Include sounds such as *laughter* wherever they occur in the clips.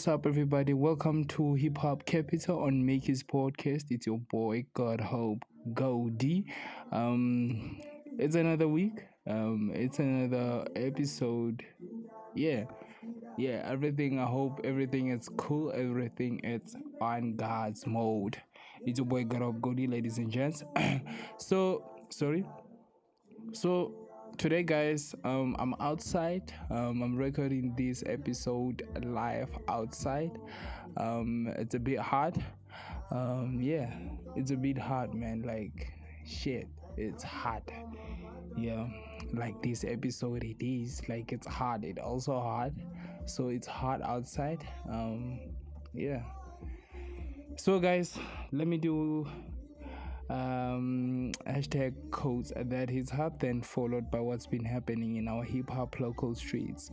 What's up, everybody? Welcome to Hip Hop Capital on Make His Podcast. It's your boy, God Hope Goldie. Um, it's another week. Um, it's another episode. Yeah, yeah. Everything. I hope everything is cool. Everything is on God's mode. It's your boy, God Hope Goldie, ladies and gents. *clears throat* so, sorry. So today guys um i'm outside. Um i'm recording this episode live outside. Um it's a bit hard um yeah it's a bit hard man. Like shit it's hard yeah like this episode it is. Like it's hard it also hard so it's hard outside. Um yeah. So guys let me do um, hashtag codes that is then followed by what's been happening in our hip hop local streets.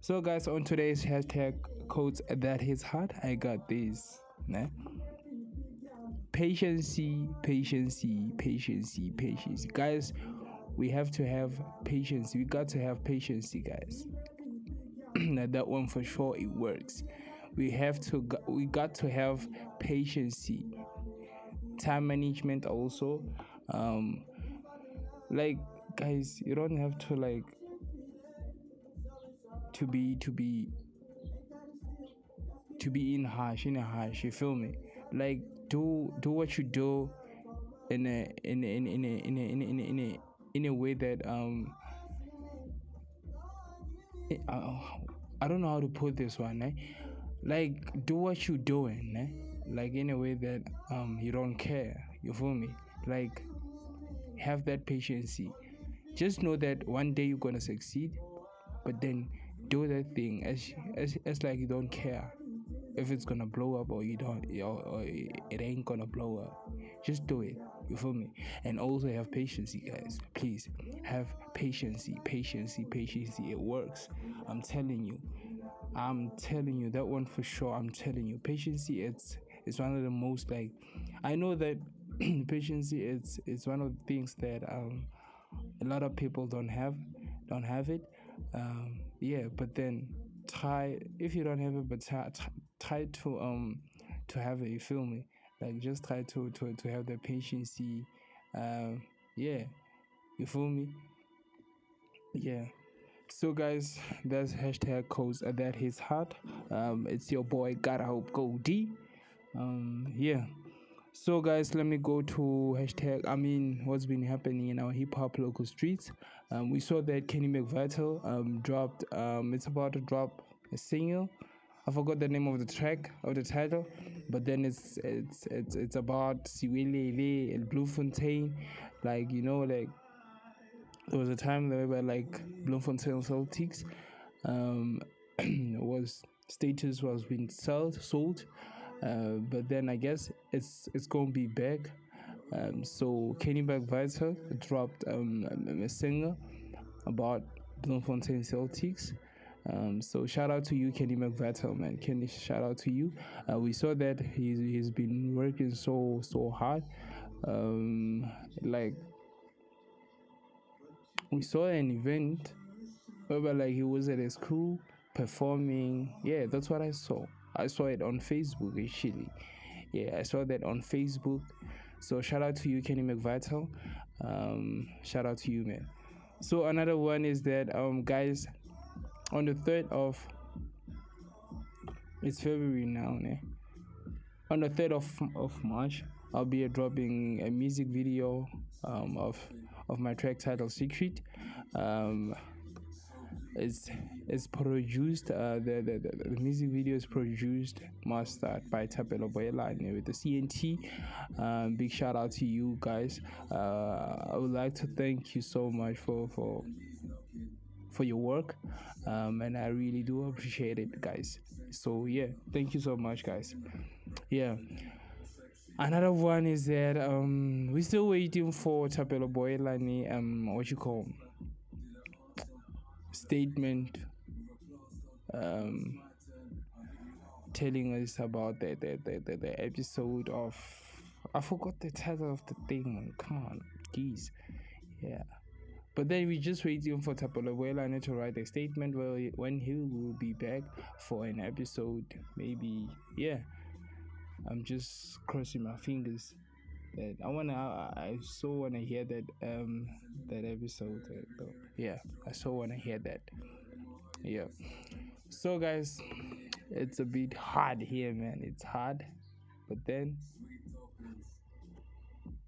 So, guys, on today's hashtag codes that is hot, I got this. Né? Patience, patience, patience. Guys, we have to have patience. We got to have patience, guys. *clears throat* that one for sure it works. We have to we got to have patience time management also um like guys you don't have to like to be to be to be in harsh in a harsh you feel me like do do what you do in a in a, in a, in a, in a, in a, in a, in a, way that um uh, I don't know how to put this one eh? like do what you're doing eh? Like in a way that um you don't care. You feel me? Like have that patience. Just know that one day you're gonna succeed but then do that thing as as, as like you don't care if it's gonna blow up or you don't or, or it ain't gonna blow up. Just do it. You feel me? And also have patience guys. Please have patience patience patience. It works. I'm telling you. I'm telling you that one for sure. I'm telling you. Patience it's it's one of the most like I know that *clears throat* patience is is one of the things that um a lot of people don't have don't have it. Um yeah but then try if you don't have it but try, try to um to have it you feel me? Like just try to to, to have the patience um yeah you feel me? Yeah. So guys that's hashtag codes that his heart um it's your boy gotta hope go um yeah. So guys let me go to hashtag i mean what's been happening in our hip-hop local streets. Um, we saw that kenny mcvital um, dropped um, it's about to drop a single. I forgot the name of the track of the title but then it's it's it's, it's about Siwele and Bloemfontein. Like you know like there was a time were like Bloemfontein Celtics um *clears throat* was status was being sold sold uh, but then I guess it's it's gonna be back. Um, so Kenny McVital dropped um, a single about Bloemfontein Celtics. Um, so shout out to you, Kenny McVital, man. Kenny, shout out to you. Uh, we saw that he's he's been working so so hard. Um, like we saw an event where like he was at a school performing. Yeah, that's what I saw. I saw it on Facebook actually. Yeah, I saw that on Facebook. So shout out to you, Kenny McVital. Um, shout out to you, man. So another one is that um guys, on the third of it's February now, ne? On the third of of March, I'll be dropping a music video um of of my track title Secret. Um is is produced uh, the, the, the, music video is produced mastered by Tapelo Boyelane with the CNT um, big shout out to you guys. Uh, I would like to thank you so much for for for your work. Um, and I really do appreciate it guys. So yeah thank you so much guys. Yeah. Another one is that um we're still waiting for Tapelo Boyelane um what you call statement um, telling us about the, the, the, the, the episode of I forgot the title of the thing. Come on, geez. Yeah. But then we just waiting for Tapolawela to write a statement where when he will be back for an episode. Maybe yeah. I'm just crossing my fingers. That I wanna, I, I so wanna hear that um that episode. Uh, yeah, I so wanna hear that. Yeah. So guys, it's a bit hard here, man. It's hard, but then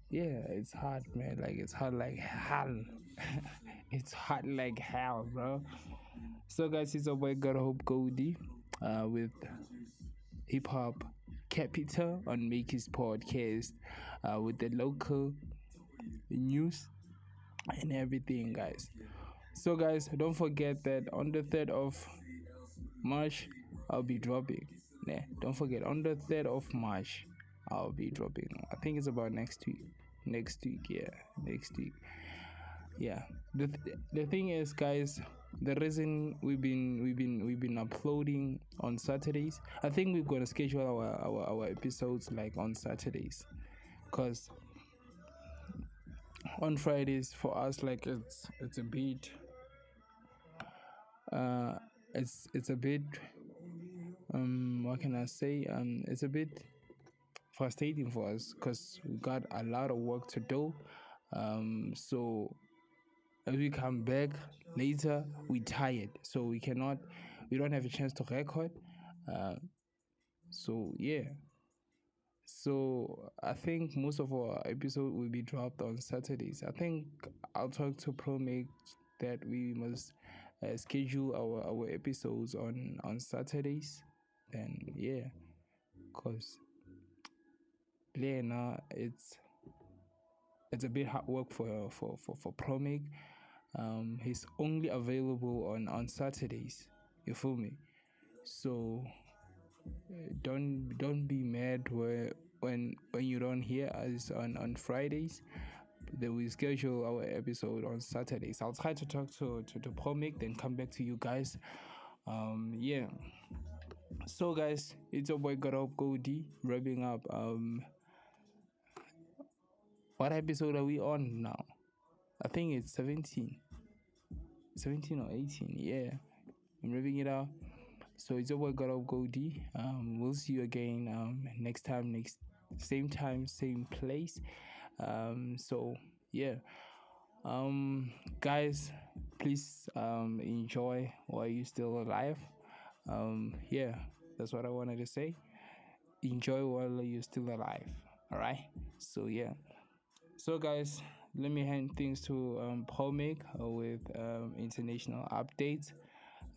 yeah, it's hard, man. Like it's hard like hell. *laughs* it's hard like hell, bro. So guys, it's a boy God Hope Goldie uh, with hip hop capital on Mickey's podcast uh, with the local news and everything, guys. So, guys, don't forget that on the 3rd of March, I'll be dropping. Yeah, don't forget, on the 3rd of March, I'll be dropping. I think it's about next week. Next week, yeah, next week. Yeah, the, th- the thing is, guys, the reason we've been we've been we've been uploading on Saturdays. I think we're gonna schedule our our, our episodes like on Saturdays, cause on Fridays for us like it's it's a bit uh it's it's a bit um what can I say um it's a bit frustrating for us because we got a lot of work to do um so as we come back later we tired. So we cannot we don't have a chance to record. Uh, so yeah. So i think most of our episode will be dropped on saturdays. I think i'll talk to promake that we must uh, schedule our our episodes on on saturdays. And yeah because yeah it's it's a bit hard work for for for for promake um, he's only available on on Saturdays. You feel me? So uh, don't don't be mad where when when you don't hear us on on Fridays. Then we schedule our episode on Saturdays. I'll try to talk to to, to Promic, then come back to you guys. Um, yeah. So guys, it's your boy Got Up Goldie wrapping up. Um, what episode are we on now? I think it's 17. 17 or 18. Yeah, I'm ripping it out. So it's boy God of Goldie. Um, we'll see you again um, next time, next same time, same place. Um, so yeah, um, guys, please um enjoy while you're still alive. Um, yeah, that's what I wanted to say. Enjoy while you're still alive. All right. So yeah. So guys let me hand things to um, Paul Mick uh, with um, international updates.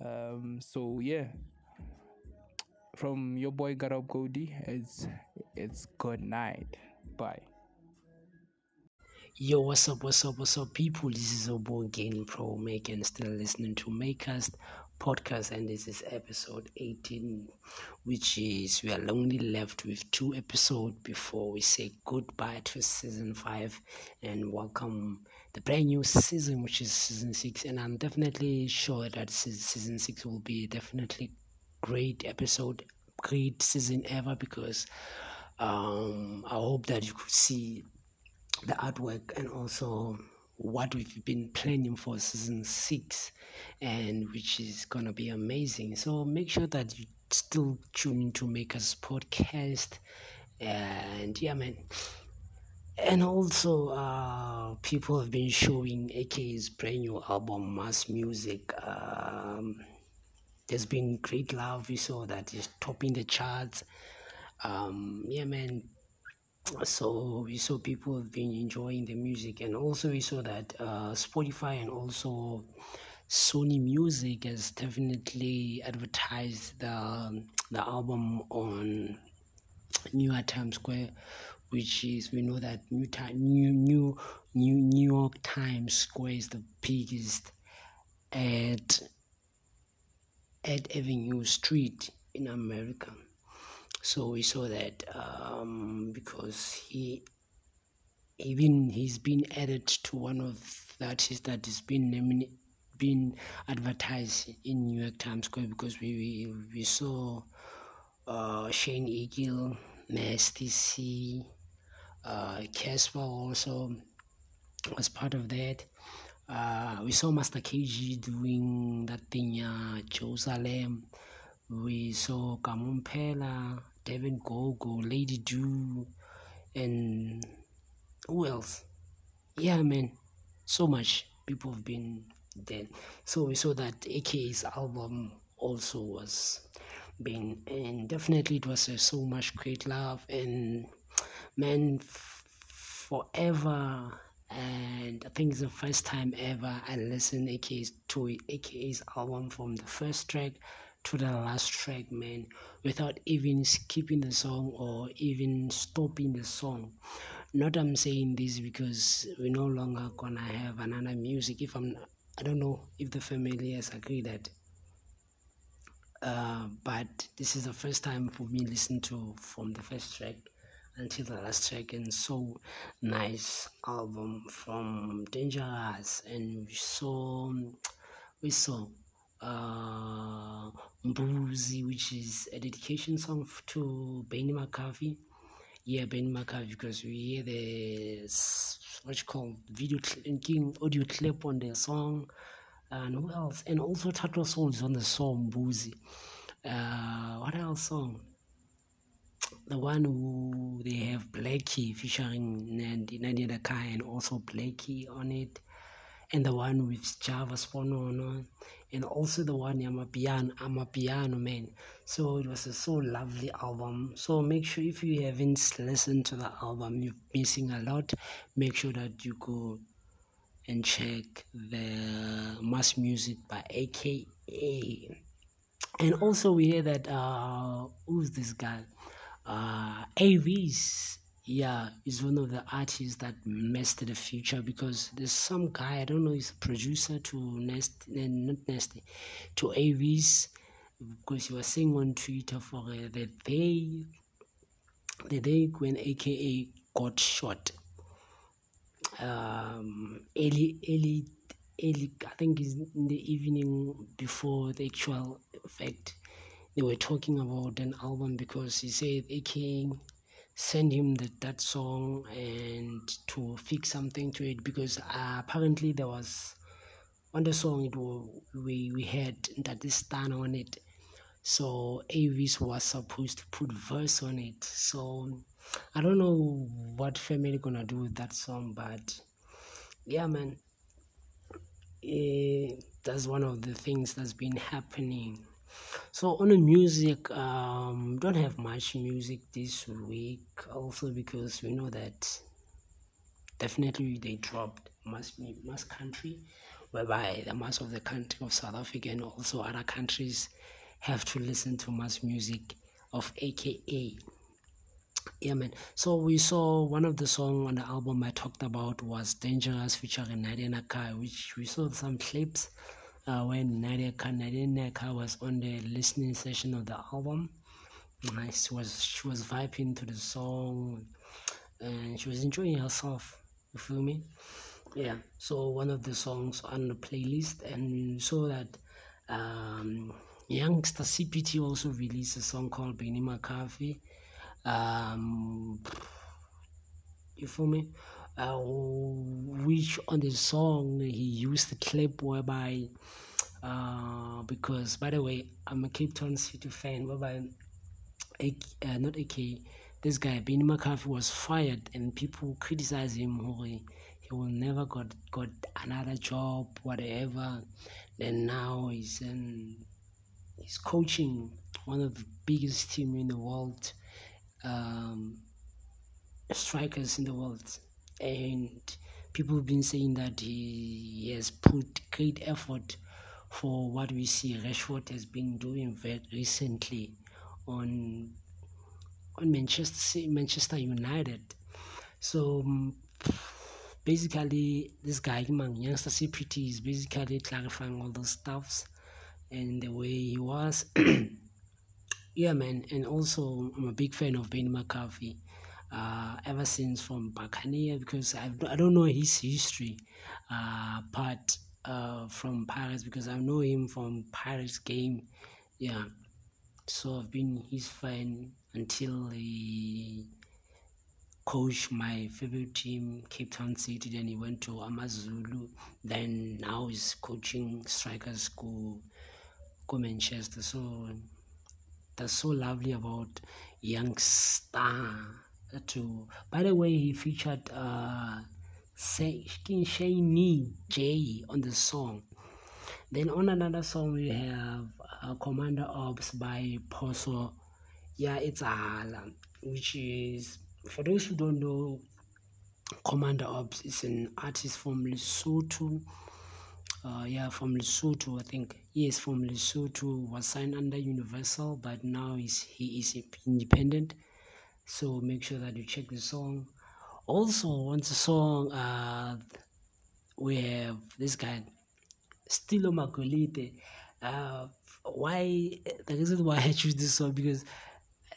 Um, so yeah, from your boy Garab Goldie, it's it's good night. Bye. Yo, what's up, what's up, what's up, people? This is Obo again, Pro Make, and still listening to Makecast podcast and this is episode 18 which is we are only left with two episodes before we say goodbye to season 5 and welcome the brand new season which is season 6 and i'm definitely sure that season 6 will be definitely great episode great season ever because um i hope that you could see the artwork and also what we've been planning for season six, and which is gonna be amazing. So make sure that you still tune into Makers podcast, and yeah, man. And also, uh, people have been showing AK's brand new album, Mass Music. Um, there's been great love. We saw that it's topping the charts. Um, yeah, man so we saw people have been enjoying the music and also we saw that uh, spotify and also sony music has definitely advertised the the album on new york times square which is we know that new time new new new new york times square is the biggest at at avenue street in america so we saw that um, because he even he's been added to one of the artists that has been been advertised in New York Times Square because we we, we saw uh, Shane Eagle, Nasty C, uh, Cassper also was part of that. uh, we saw Master KG doing that thing, uh, Jerusalem. We saw Kamumpela, DBN Gogo, Lady Du, and who else? Yeah, man, so much people have been there. So we saw that AK's album also was being, and definitely it was uh, so much great love and man, f- forever and I think it's the first time ever I listened AK's to AK's album from the first track to the last track, man, without even skipping the song or even stopping the song. Not I'm saying this because we're no longer gonna have another music. If I'm, I don't know if the family has agreed that. Uh, but this is the first time for me listening to from the first track until the last track and so nice album from dangerous and we saw we saw uh Mbuzi which is a dedication song to Benni McCarthy. Yeah Benni McCarthy because we hear the what you call video cl- audio clip on the song and who else? And also Tattoo Soul is on the song Mbuzi. Uh what else song? The one who they have Blxckie featuring Nadia Nakai and also Blxckie on it, and the one with Java Sponono, and also the one Amapiano, Amapiano man. So it was a so lovely album. So make sure if you haven't listened to the album, you're missing a lot. Make sure that you go and check the mass music by AKA. And also we hear that uh who's this guy? uh, yeah, is one of the artists that messed the future because there's some guy I don't know, he's a producer to Nest, uh, not Nest, to Avis because he was saying on Twitter for uh, the day, the day when AKA got shot. Um, early, early, early. I think is in the evening before the actual fact they were talking about an album because he said AK send him the, that song and to fix something to it because uh, apparently there was on the song it was, we we had that this stand on it. So Avis was supposed to put verse on it. So I don't know what family gonna do with that song but yeah man. Eh, that's one of the things that's been happening so on the music um don't have much music this week also because we know that definitely they dropped mass mass country whereby the mass of the country of south africa and also other countries have to listen to mass music of aka yeah man. So we saw one of the song on the album i talked about was dangerous featuring nadia nakai which we saw some clips uh, when Nadia Nakai was on the listening session of the album. She was she was vibing to the song, and she was enjoying herself. You feel me? Yeah. So one of the songs on the playlist, and so that um, YoungstaCPT also released a song called Benni McCarthy. Um, you feel me? Uh, which on the song he used the clip whereby uh, because by the way I'm a Cape Town City fan whereby uh, not AK this guy Benni McCarthy was fired and people criticize him he, he will never got got another job whatever. Then now he's in he's coaching one of the biggest team in the world um, strikers in the world and people been saying that he has put great effort for what we see Rashford has been doing very recently on on Manchester Manchester United. So um, basically, this guy, YoungstaCPT, is basically clarifying all those stuffs and the way he was. *clears throat* yeah, man, and also I'm a big fan of Ben McCarthy uh, ever since from Buccaneer because I've, I don't know his history uh, part uh, from Pirates because I know him from Pirates game. Yeah, so I've been his fan until he coach my favorite team, Cape Town City. Then he went to Amazulu. Then now he's coaching strikers go go Manchester. So that's so lovely about young star. To by the way, he featured uh Shaney J on the song. Then on another song we have uh, Commander Ops by Poso. Yeah, it's a which is for those who don't know, Commander Ops is an artist from Lesotho. Uh, yeah, from Lesotho, I think. Yes, from Lesotho, was signed under Universal, but now he's, he is independent. So make sure that you check the song. Also, once the song, uh, we have this guy, Stilo Magolide. Uh, why the reason why I choose this song because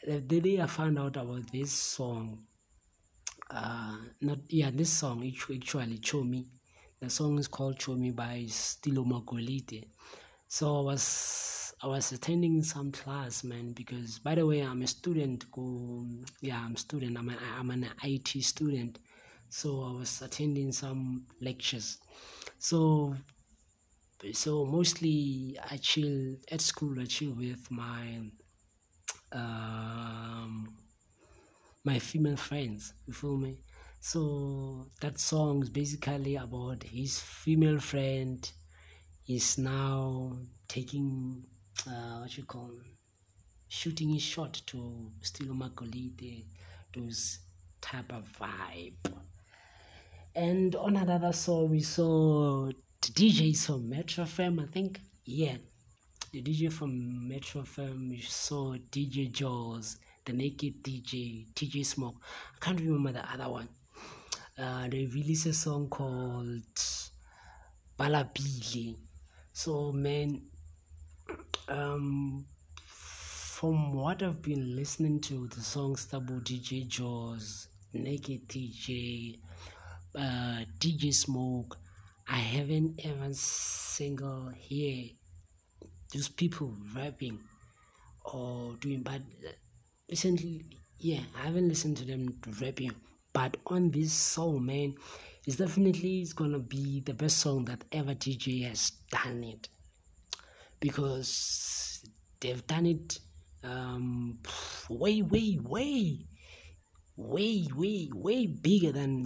the day I found out about this song, uh, not yeah, this song it actually Chomi. The song is called Chomi by Stilo Magolide. So I was I was attending some class, man, because by the way, I'm a student. Go, yeah, I'm a student. I'm, a, I'm an IT student. So I was attending some lectures. So so mostly I chill at school. I chill with my um, my female friends. You feel me? So that song is basically about his female friend is now taking uh, what you call shooting his shot to Stilo Magolide, those type of vibe. And on another song we saw the DJs from Metro FM, I think. Yeah, the DJ from Metro FM, we saw DJ Jaws, the Naked DJ, DJ Smoke. I can't remember the other one. Uh, they released a song called Balabili. So, man, um, from what I've been listening to, the songs Tabu DJ Jaws, Naked DJ, uh, DJ Smoke, I haven't ever single hear those people rapping or doing but recently yeah i haven't listened to them rapping. But on this song man it's definitely it's gonna be the best song that ever dj has done it because they've done it um way way way way way way bigger than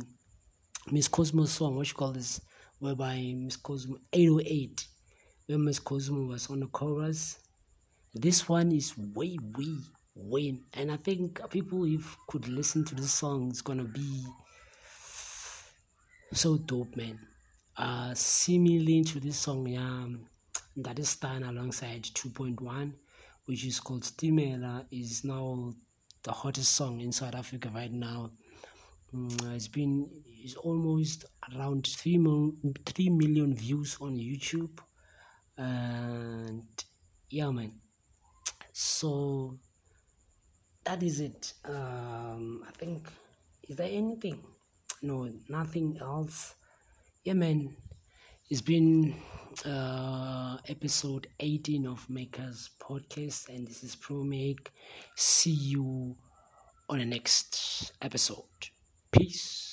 miss cosmo's song what you call this whereby miss cosmo 808 where Miss Cosmo was on the chorus. This one is way, way, way, and I think people if could listen to this song, it's gonna be so dope, man. Uh, similarly to this song, yeah, that is done alongside 2.1, which is called Stimela, is now the hottest song in South Africa right now. Mm, it's been it's almost around three, mil, 3 million views on YouTube. And yeah man. So that is it. Um i think is there anything? No nothing else. Yeah man. It's been uh episode 18 of makers podcast and this is pro make see you on the next episode. Peace